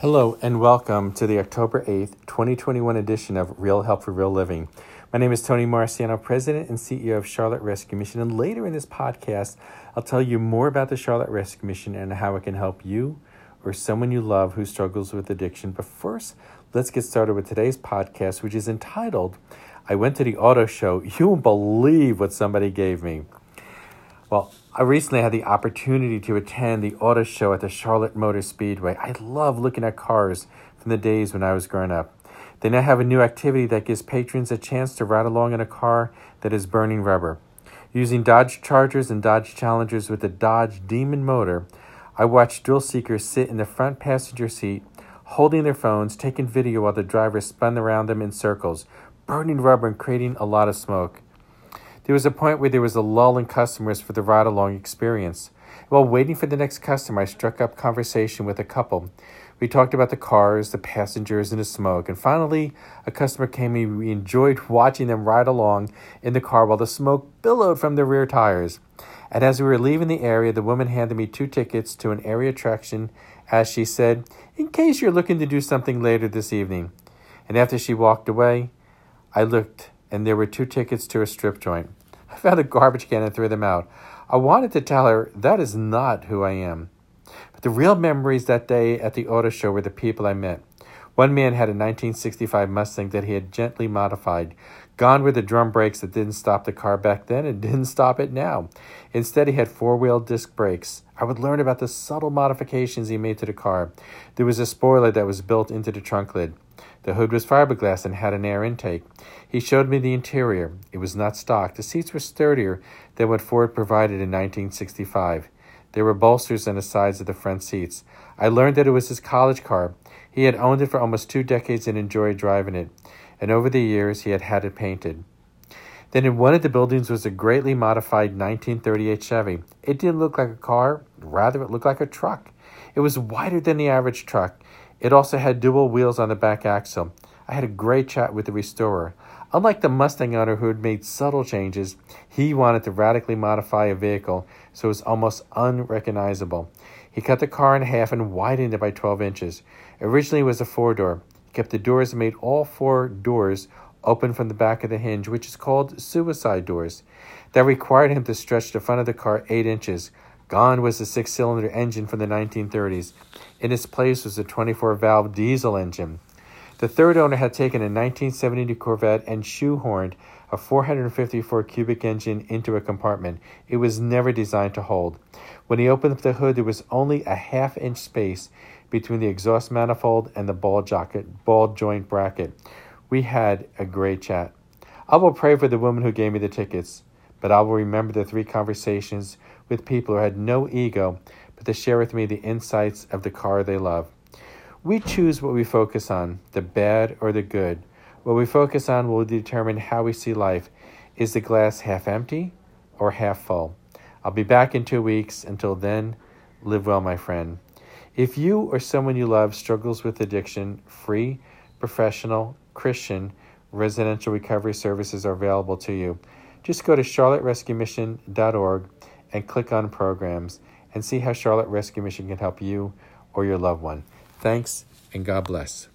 Hello and welcome to the October 8th, 2021 edition of Real Help for Real Living. My name is Tony Marciano, President and CEO of Charlotte Rescue Mission. And later in this podcast, I'll tell you more about the Charlotte Rescue Mission and how it can help you or someone you love who struggles with addiction. But first, let's get started with today's podcast, which is entitled I Went to the Auto Show. You won't believe what somebody gave me. Well, I recently had the opportunity to attend the auto show at the Charlotte Motor Speedway. I love looking at cars from the days when I was growing up. They now have a new activity that gives patrons a chance to ride along in a car that is burning rubber. Using Dodge Chargers and Dodge Challengers with the Dodge Demon motor, I watched thrill seekers sit in the front passenger seat, holding their phones, taking video while the driver spun around them in circles, burning rubber and creating a lot of smoke. There was a point where there was a lull in customers for the ride along experience. While waiting for the next customer, I struck up conversation with a couple. We talked about the cars, the passengers, and the smoke. And finally, a customer came and we enjoyed watching them ride along in the car while the smoke billowed from the rear tires. And as we were leaving the area, the woman handed me two tickets to an area attraction as she said, In case you're looking to do something later this evening. And after she walked away, I looked and there were two tickets to a strip joint. I found a garbage can and threw them out. I wanted to tell her that is not who I am. But the real memories that day at the auto show were the people I met. One man had a 1965 Mustang that he had gently modified. Gone were the drum brakes that didn't stop the car back then and didn't stop it now. Instead, he had four wheel disc brakes. I would learn about the subtle modifications he made to the car. There was a spoiler that was built into the trunk lid. The hood was fiberglass and had an air intake. He showed me the interior. It was not stock. The seats were sturdier than what Ford provided in 1965. There were bolsters on the sides of the front seats. I learned that it was his college car. He had owned it for almost two decades and enjoyed driving it, and over the years he had had it painted. Then in one of the buildings was a greatly modified 1938 Chevy. It didn't look like a car, rather, it looked like a truck. It was wider than the average truck. It also had dual wheels on the back axle. I had a great chat with the restorer. Unlike the Mustang owner who had made subtle changes, he wanted to radically modify a vehicle so it was almost unrecognizable. He cut the car in half and widened it by 12 inches. Originally, it was a four door. He kept the doors and made all four doors open from the back of the hinge, which is called suicide doors. That required him to stretch the front of the car eight inches. Gone was the six cylinder engine from the 1930s. In its place was a 24 valve diesel engine. The third owner had taken a 1972 Corvette and shoehorned a 454 cubic engine into a compartment. It was never designed to hold. When he opened up the hood, there was only a half inch space between the exhaust manifold and the ball, ball joint bracket. We had a great chat. I will pray for the woman who gave me the tickets, but I will remember the three conversations with people who had no ego but to share with me the insights of the car they love. We choose what we focus on, the bad or the good. What we focus on will determine how we see life. Is the glass half empty or half full? I'll be back in two weeks. Until then, live well, my friend. If you or someone you love struggles with addiction, free, professional, Christian, residential recovery services are available to you. Just go to charlotterescuemission.org and click on programs and see how Charlotte Rescue Mission can help you or your loved one. Thanks and God bless.